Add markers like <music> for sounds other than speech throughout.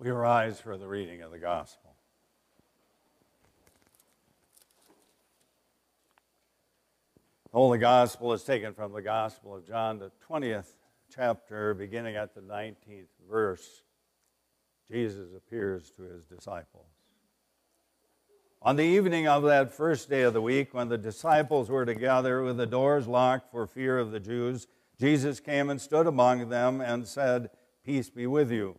We rise for the reading of the gospel. The Holy Gospel is taken from the Gospel of John, the 20th chapter, beginning at the 19th verse. Jesus appears to his disciples. On the evening of that first day of the week, when the disciples were together with the doors locked for fear of the Jews, Jesus came and stood among them and said, Peace be with you.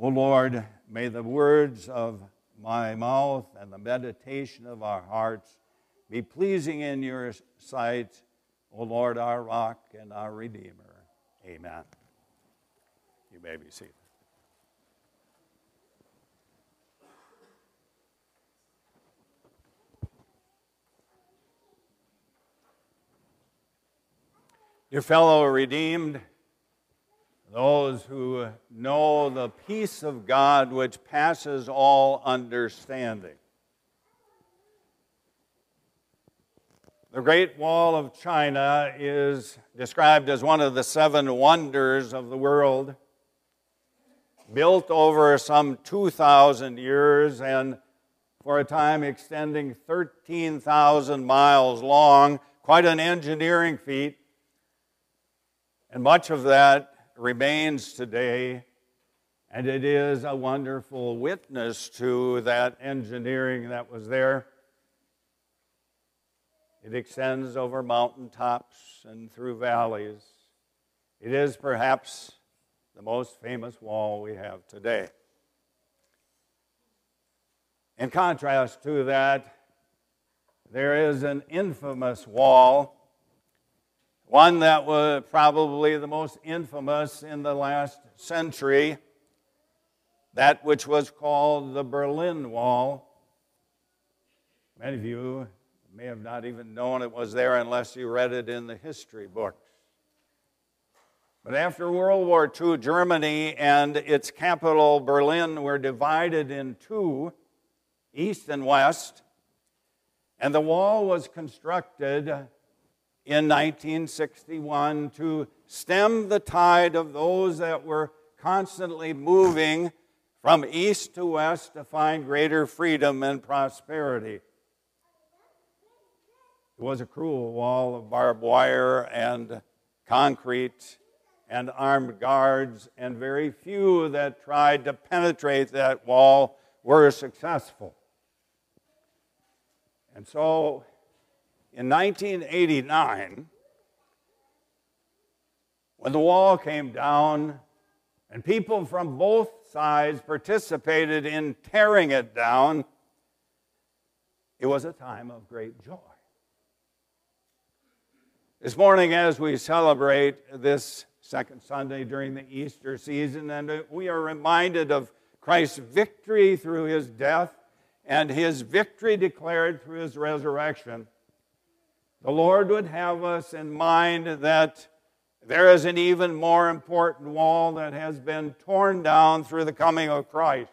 O Lord, may the words of my mouth and the meditation of our hearts be pleasing in your sight, O Lord, our rock and our redeemer. Amen. You may be seated. Dear fellow redeemed, those who know the peace of God which passes all understanding. The Great Wall of China is described as one of the seven wonders of the world, built over some 2,000 years and for a time extending 13,000 miles long, quite an engineering feat. And much of that remains today, and it is a wonderful witness to that engineering that was there. It extends over mountaintops and through valleys. It is perhaps the most famous wall we have today. In contrast to that, there is an infamous wall one that was probably the most infamous in the last century, that which was called the Berlin Wall. Many of you may have not even known it was there unless you read it in the history books. But after World War II, Germany and its capital, Berlin, were divided in two, east and west, and the wall was constructed in 1961 to stem the tide of those that were constantly moving from east to west to find greater freedom and prosperity. It was a cruel wall of barbed wire and concrete and armed guards, and very few that tried to penetrate that wall were successful. And so in 1989, when the wall came down and people from both sides participated in tearing it down, it was a time of great joy. This morning, as we celebrate this second Sunday during the Easter season, and we are reminded of Christ's victory through his death and his victory declared through his resurrection, the Lord would have us in mind that there is an even more important wall that has been torn down through the coming of Christ.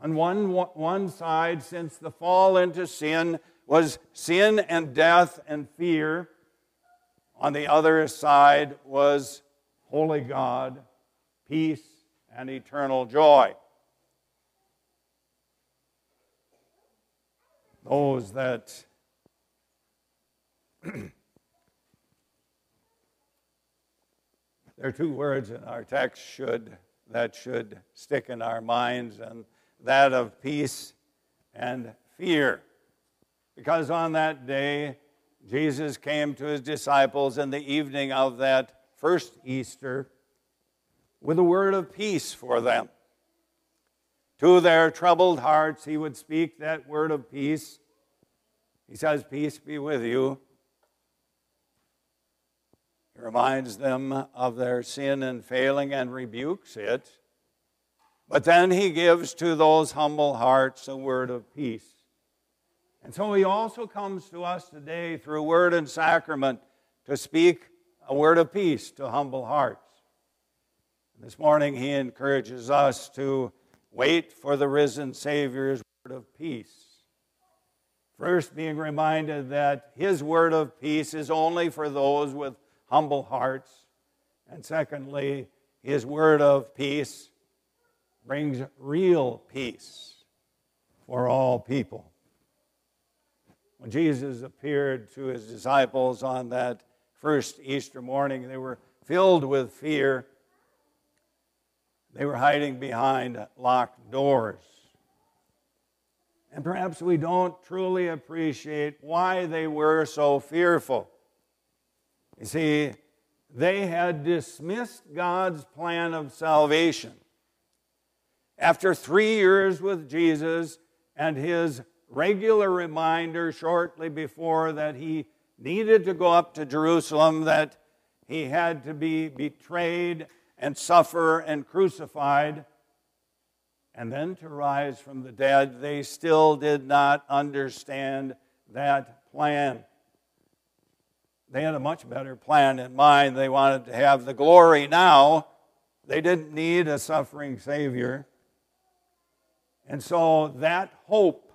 On one, one side, since the fall into sin was sin and death and fear, on the other side was holy God, peace, and eternal joy. Those that <clears throat> there are two words in our text should that should stick in our minds and that of peace and fear. Because on that day jesus came to his disciples in the evening of that first easter with a word of peace for them. To their troubled hearts he would speak that word of peace. He says peace be with you reminds them of their sin and failing and rebukes it. But then he gives to those humble hearts a word of peace. And so he also comes to us today through word and sacrament to speak a word of peace to humble hearts. This morning he encourages us to wait for the risen Savior's word of peace. First, being reminded that his word of peace is only for those with humble hearts. And secondly, his word of peace brings real peace for all people. When Jesus appeared to his disciples on that first Easter morning, they were filled with fear. They were hiding behind locked doors. And perhaps we don't truly appreciate why they were so fearful. You see, they had dismissed God's plan of salvation. After three years with Jesus and his regular reminder shortly before that he needed to go up to Jerusalem, that he had to be betrayed and suffer and crucified, and then to rise from the dead, they still did not understand that plan. They had a much better plan in mind. They wanted to have the glory now. They didn't need a suffering Savior. And so that hope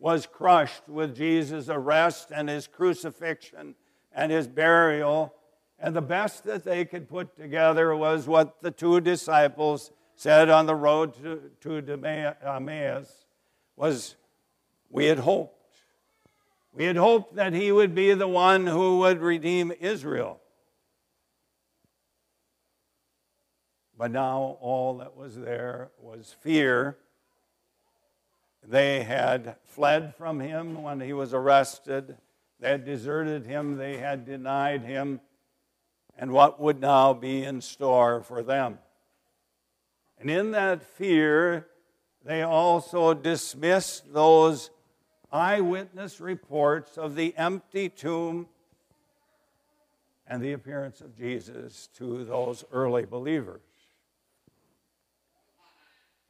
was crushed with Jesus' arrest and his crucifixion and his burial. And the best that they could put together was what the two disciples said on the road to, to Emmaus was, we had hoped. We had hoped that he would be the one who would redeem Israel. But now all that was there was fear. They had fled from him when he was arrested. They had deserted him. They had denied him. And what would now be in store for them? And in that fear, they also dismissed those eyewitness reports of the empty tomb and the appearance of Jesus to those early believers.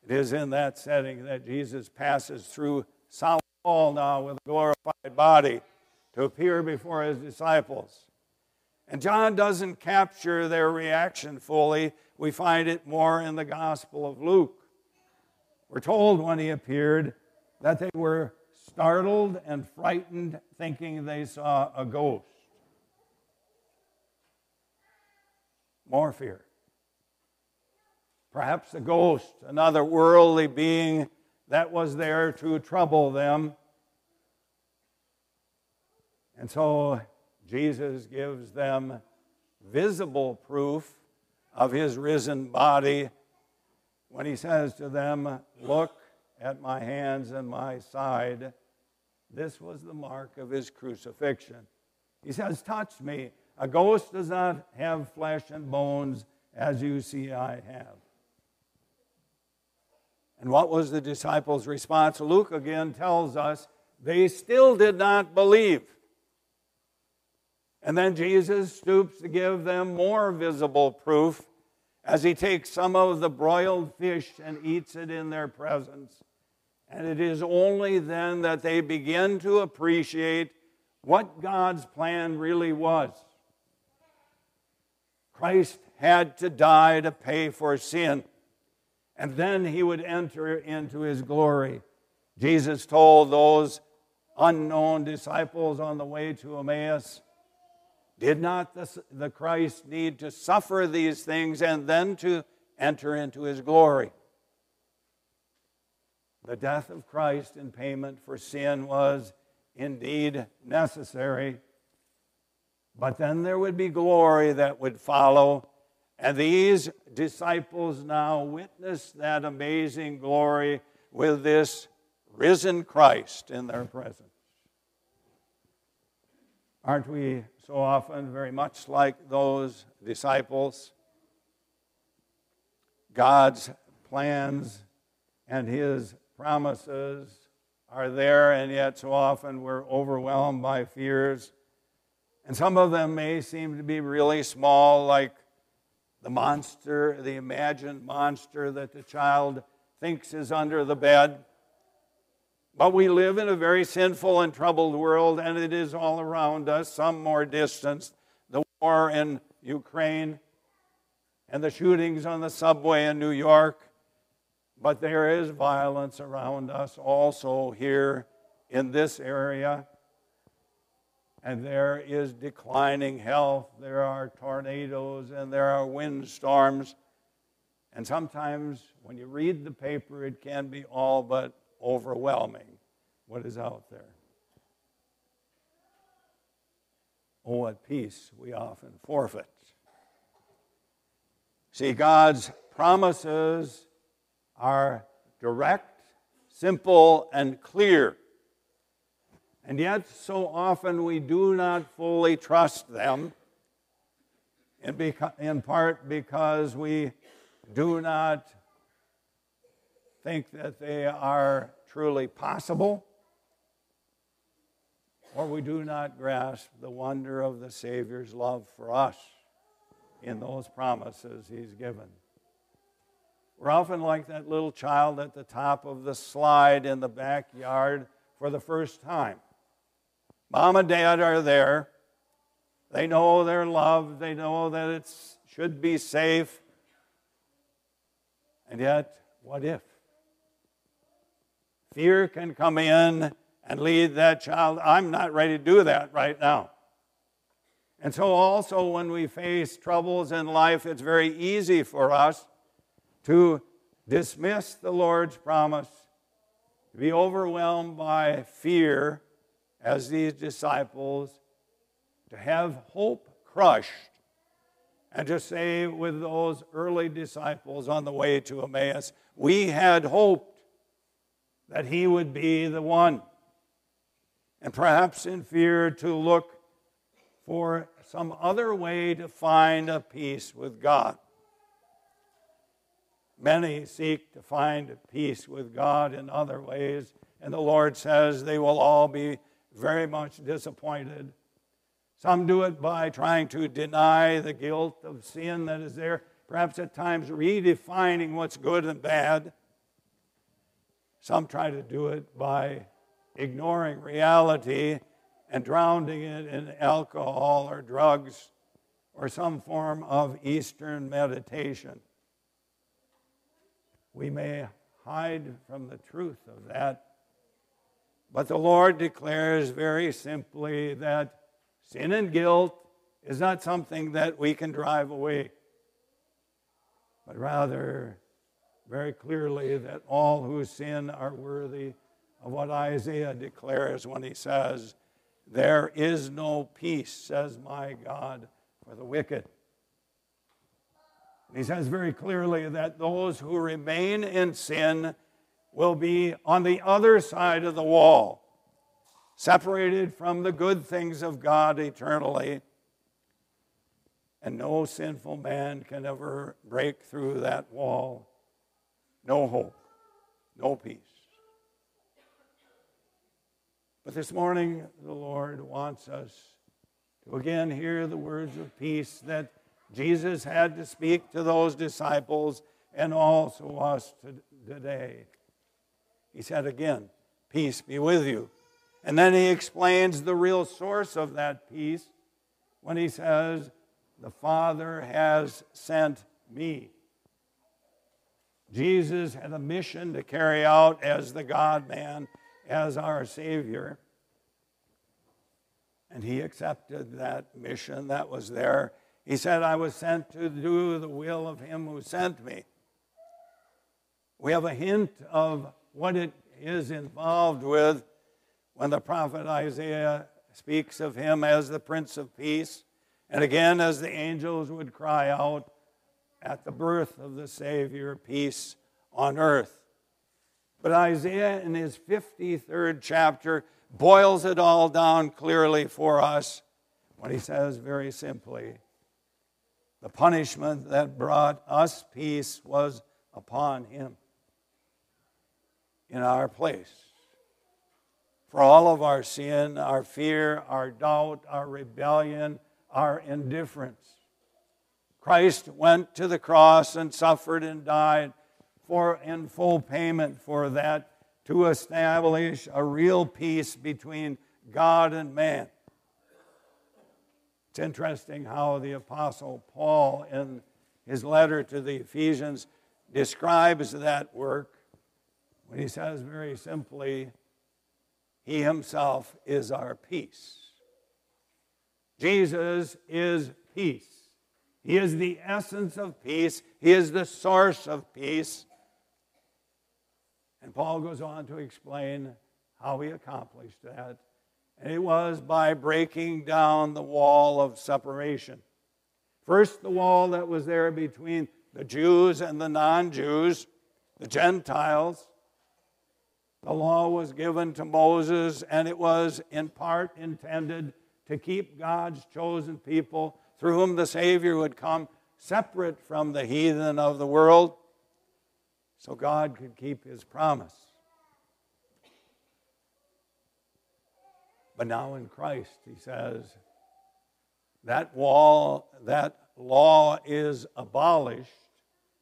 It is in that setting that Jesus passes through South Hall now with a glorified body to appear before his disciples. And John doesn't capture their reaction fully. We find it more in the Gospel of Luke. We're told when he appeared that they were startled and frightened, thinking they saw a ghost. More fear. Perhaps a ghost, another worldly being that was there to trouble them. And so Jesus gives them visible proof of his risen body when he says to them, Look at my hands and my side. This was the mark of his crucifixion. He says, Touch me. A ghost does not have flesh and bones as you see I have. And what was the disciples' response? Luke again tells us they still did not believe. And then Jesus stoops to give them more visible proof as he takes some of the broiled fish and eats it in their presence. And it is only then that they begin to appreciate what God's plan really was. Christ had to die to pay for sin, and then he would enter into his glory. Jesus told those unknown disciples on the way to Emmaus, did not the, the Christ need to suffer these things and then to enter into his glory? The death of Christ in payment for sin was indeed necessary. But then there would be glory that would follow. And these disciples now witness that amazing glory with this risen Christ in their presence. Aren't we so often very much like those disciples? God's plans and His promises are there, and yet so often we're overwhelmed by fears. And some of them may seem to be really small, like the monster, the imagined monster that the child thinks is under the bed. But we live in a very sinful and troubled world, and it is all around us, some more distant. The war in Ukraine and the shootings on the subway in New York. But there is violence around us also here in this area. And there is declining health. There are tornadoes and there are windstorms. And sometimes when you read the paper, it can be all but overwhelming what is out there. Oh, what peace we often forfeit. See, God's promises are direct, simple, and clear. And yet, so often we do not fully trust them, in, beca- in part because we do not think that they are truly possible, or we do not grasp the wonder of the Savior's love for us in those promises He's given. We're often like that little child at the top of the slide in the backyard for the first time. Mom and dad are there. They know they're loved. They know that it should be safe. And yet, what if? Fear can come in and lead that child. I'm not ready to do that right now. And so, also, when we face troubles in life, it's very easy for us to dismiss the Lord's promise, to be overwhelmed by fear, as these disciples, to have hope crushed, and to say with those early disciples on the way to Emmaus, we had hoped that he would be the one. And perhaps in fear to look for some other way to find a peace with God. Many seek to find peace with God in other ways, and the Lord says they will all be very much disappointed. Some do it by trying to deny the guilt of sin that is there, perhaps at times redefining what's good and bad. Some try to do it by ignoring reality and drowning it in alcohol or drugs or some form of Eastern meditation. We may hide from the truth of that, but the Lord declares very simply that sin and guilt is not something that we can drive away, but rather very clearly that all who sin are worthy of what Isaiah declares when he says, There is no peace, says my God, for the wicked. He says very clearly that those who remain in sin will be on the other side of the wall, separated from the good things of God eternally. And no sinful man can ever break through that wall no hope, no peace. But this morning, the Lord wants us to again hear the words of peace that Jesus had to speak to those disciples and also us today. He said again, Peace be with you. And then he explains the real source of that peace when he says, The Father has sent me. Jesus had a mission to carry out as the God man, as our Savior. And he accepted that mission that was there. He said, I was sent to do the will of him who sent me. We have a hint of what it is involved with when the prophet Isaiah speaks of him as the Prince of Peace. And again, as the angels would cry out, at the birth of the Savior, peace on earth. But Isaiah, in his 53rd chapter, boils it all down clearly for us when he says very simply, The punishment that brought us peace was upon him in our place. for all of our sin, our fear, our doubt, our rebellion, our indifference. Christ went to the cross and suffered and died for in full payment for that to establish a real peace between God and man. It's interesting how the Apostle Paul, in his letter to the Ephesians, describes that work when he says very simply, He Himself is our peace. Jesus is peace. He is the essence of peace, He is the source of peace. And Paul goes on to explain how he accomplished that. It was by breaking down the wall of separation. First, the wall that was there between the Jews and the non Jews, the Gentiles. The law was given to Moses, and it was in part intended to keep God's chosen people, through whom the Savior would come, separate from the heathen of the world so God could keep his promise. But now in Christ, he says, that wall, that law is abolished.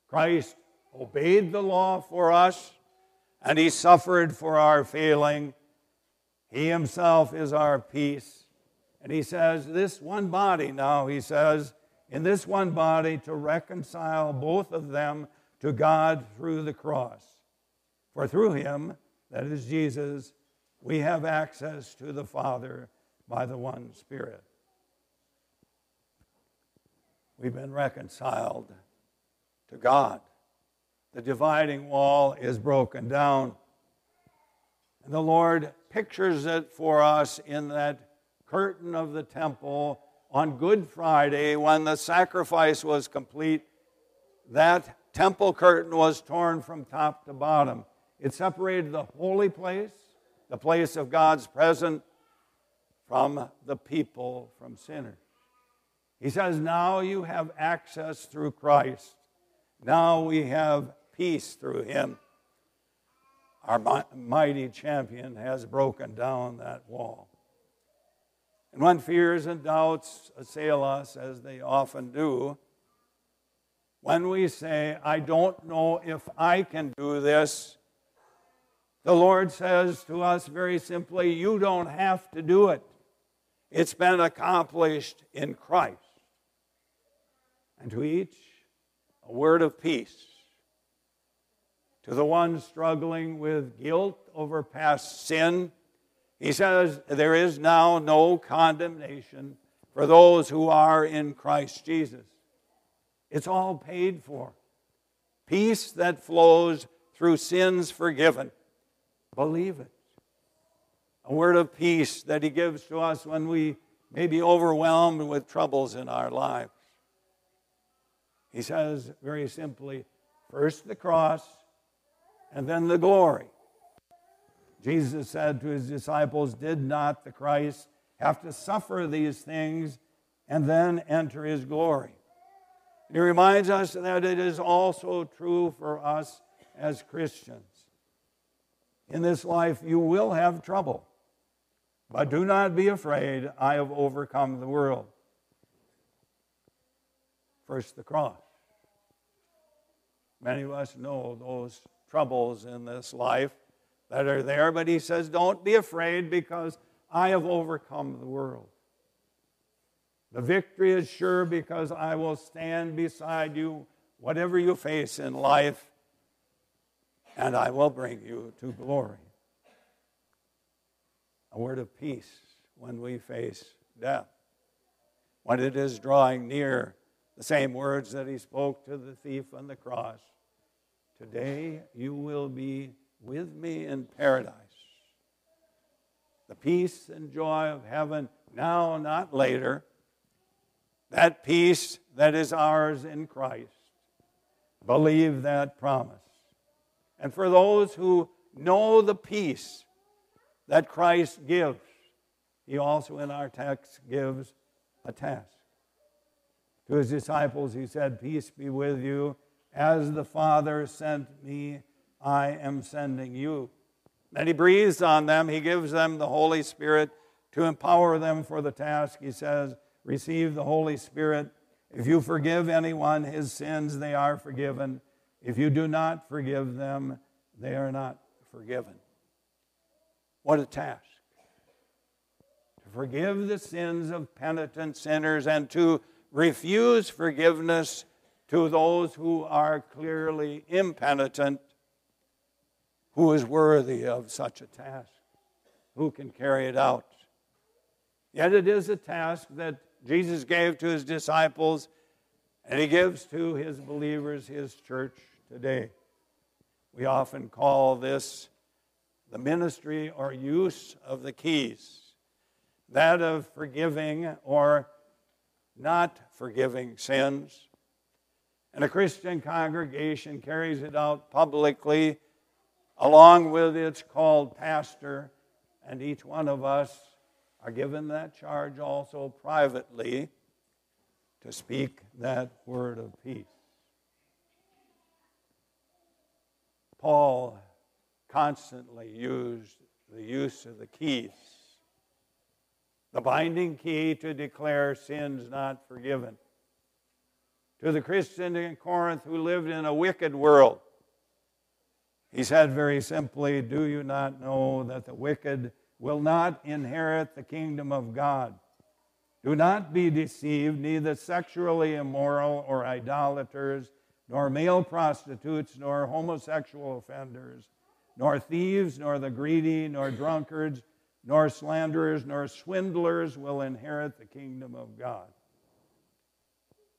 Christ obeyed the law for us, and he suffered for our failing. He himself is our peace. And he says, This one body now, he says, in this one body to reconcile both of them to God through the cross. For through him, that is Jesus, we have access to the Father by the one Spirit. We've been reconciled to God. The dividing wall is broken down. And the Lord pictures it for us in that curtain of the temple on Good Friday when the sacrifice was complete. That temple curtain was torn from top to bottom. It separated the holy place, the place of God's presence, from the people, from sinners. He says, Now you have access through Christ. Now we have peace through him. Our mighty champion has broken down that wall. And when fears and doubts assail us, as they often do, when we say, I don't know if I can do this, the Lord says to us very simply, You don't have to do it. It's been accomplished in Christ. And to each, a word of peace. To the one struggling with guilt over past sin, he says, There is now no condemnation for those who are in Christ Jesus. It's all paid for. Peace that flows through sins forgiven. Believe it. A word of peace that He gives to us when we may be overwhelmed with troubles in our lives. He says very simply first the cross and then the glory. Jesus said to his disciples, Did not the Christ have to suffer these things and then enter his glory? And He reminds us that it is also true for us as Christians. In this life, you will have trouble, but do not be afraid. I have overcome the world. First, the cross. Many of us know those troubles in this life that are there, but he says, Don't be afraid because I have overcome the world. The victory is sure because I will stand beside you, whatever you face in life, and I will bring you to glory. A word of peace when we face death. When it is drawing near, the same words that he spoke to the thief on the cross. Today you will be with me in paradise. The peace and joy of heaven now, not later that peace that is ours in Christ. Believe that promise. And for those who know the peace that Christ gives, he also in our text gives a task. To his disciples, he said, Peace be with you. As the Father sent me, I am sending you. Then he breathes on them. He gives them the Holy Spirit to empower them for the task. He says, Receive the Holy Spirit. If you forgive anyone his sins, they are forgiven. If you do not forgive them, they are not forgiven. What a task. To forgive the sins of penitent sinners and to refuse forgiveness to those who are clearly impenitent. Who is worthy of such a task? Who can carry it out? Yet it is a task that Jesus gave to his disciples and he gives to his believers, his church today. We often call this the ministry or use of the keys, that of forgiving or not forgiving sins. And a Christian congregation carries it out publicly along with its called pastor, and each one of us are given that charge also privately to speak that word of peace. Paul constantly used the use of the keys. The binding key to declare sins not forgiven. To the Christian in Corinth who lived in a wicked world, he said very simply, Do you not know that the wicked will not inherit the kingdom of God? Do not be deceived, neither sexually immoral or idolaters, nor male prostitutes, nor homosexual offenders nor thieves, nor the greedy, nor drunkards, nor slanderers, nor swindlers will inherit the kingdom of God.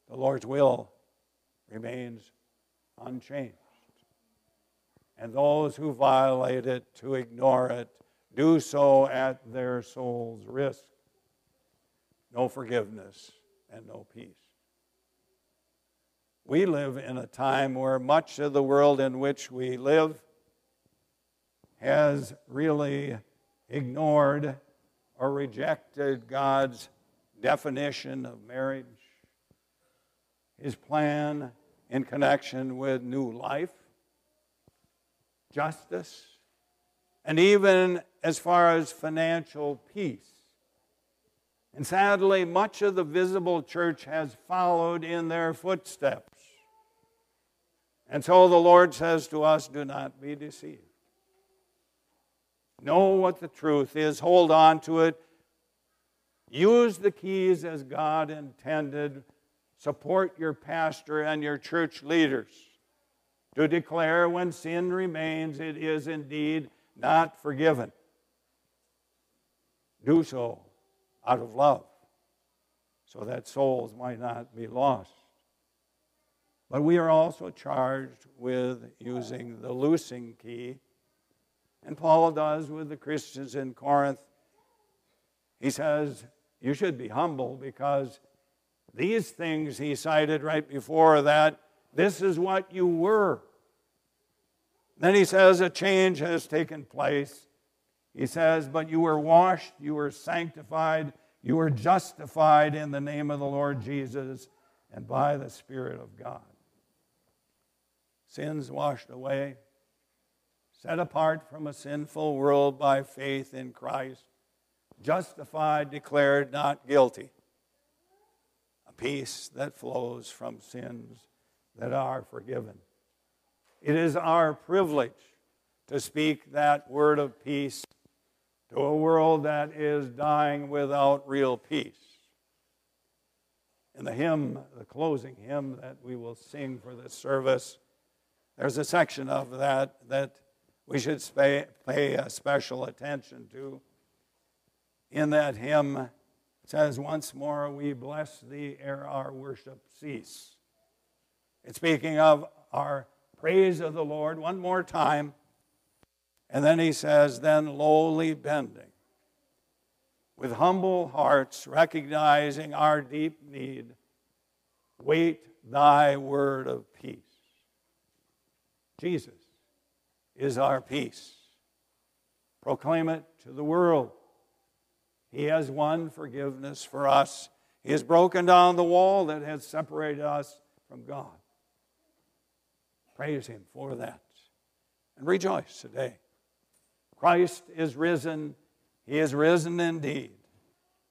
The Lord's will remains unchanged. And those who violate it, to ignore it, do so at their soul's risk. No forgiveness and no peace. We live in a time where much of the world in which we live has really ignored or rejected God's definition of marriage, his plan in connection with new life, justice, and even as far as financial peace. And sadly, much of the visible church has followed in their footsteps. And so the Lord says to us do not be deceived. Know what the truth is, hold on to it. Use the keys as God intended. Support your pastor and your church leaders to declare when sin remains, it is indeed not forgiven. Do so out of love so that souls might not be lost. But we are also charged with using the loosing key and Paul does with the Christians in Corinth. He says, You should be humble because these things he cited right before that, this is what you were. Then he says, A change has taken place. He says, But you were washed, you were sanctified, you were justified in the name of the Lord Jesus and by the Spirit of God. Sins washed away set apart from a sinful world by faith in Christ, justified, declared not guilty. A peace that flows from sins that are forgiven. It is our privilege to speak that word of peace to a world that is dying without real peace. In the hymn, the closing hymn that we will sing for this service, there's a section of that that we should pay, pay special attention to. In that hymn, it says, Once more we bless thee ere our worship cease. It's speaking of our praise of the Lord one more time. And then he says, Then lowly bending, with humble hearts, recognizing our deep need, wait thy word of peace. Jesus is our peace. Proclaim it to the world. He has won forgiveness for us. He has broken down the wall that has separated us from God. Praise Him for that. And rejoice today. Christ is risen. He is risen indeed.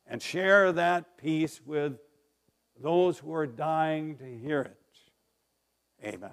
And share that peace with those who are dying to hear it. Amen.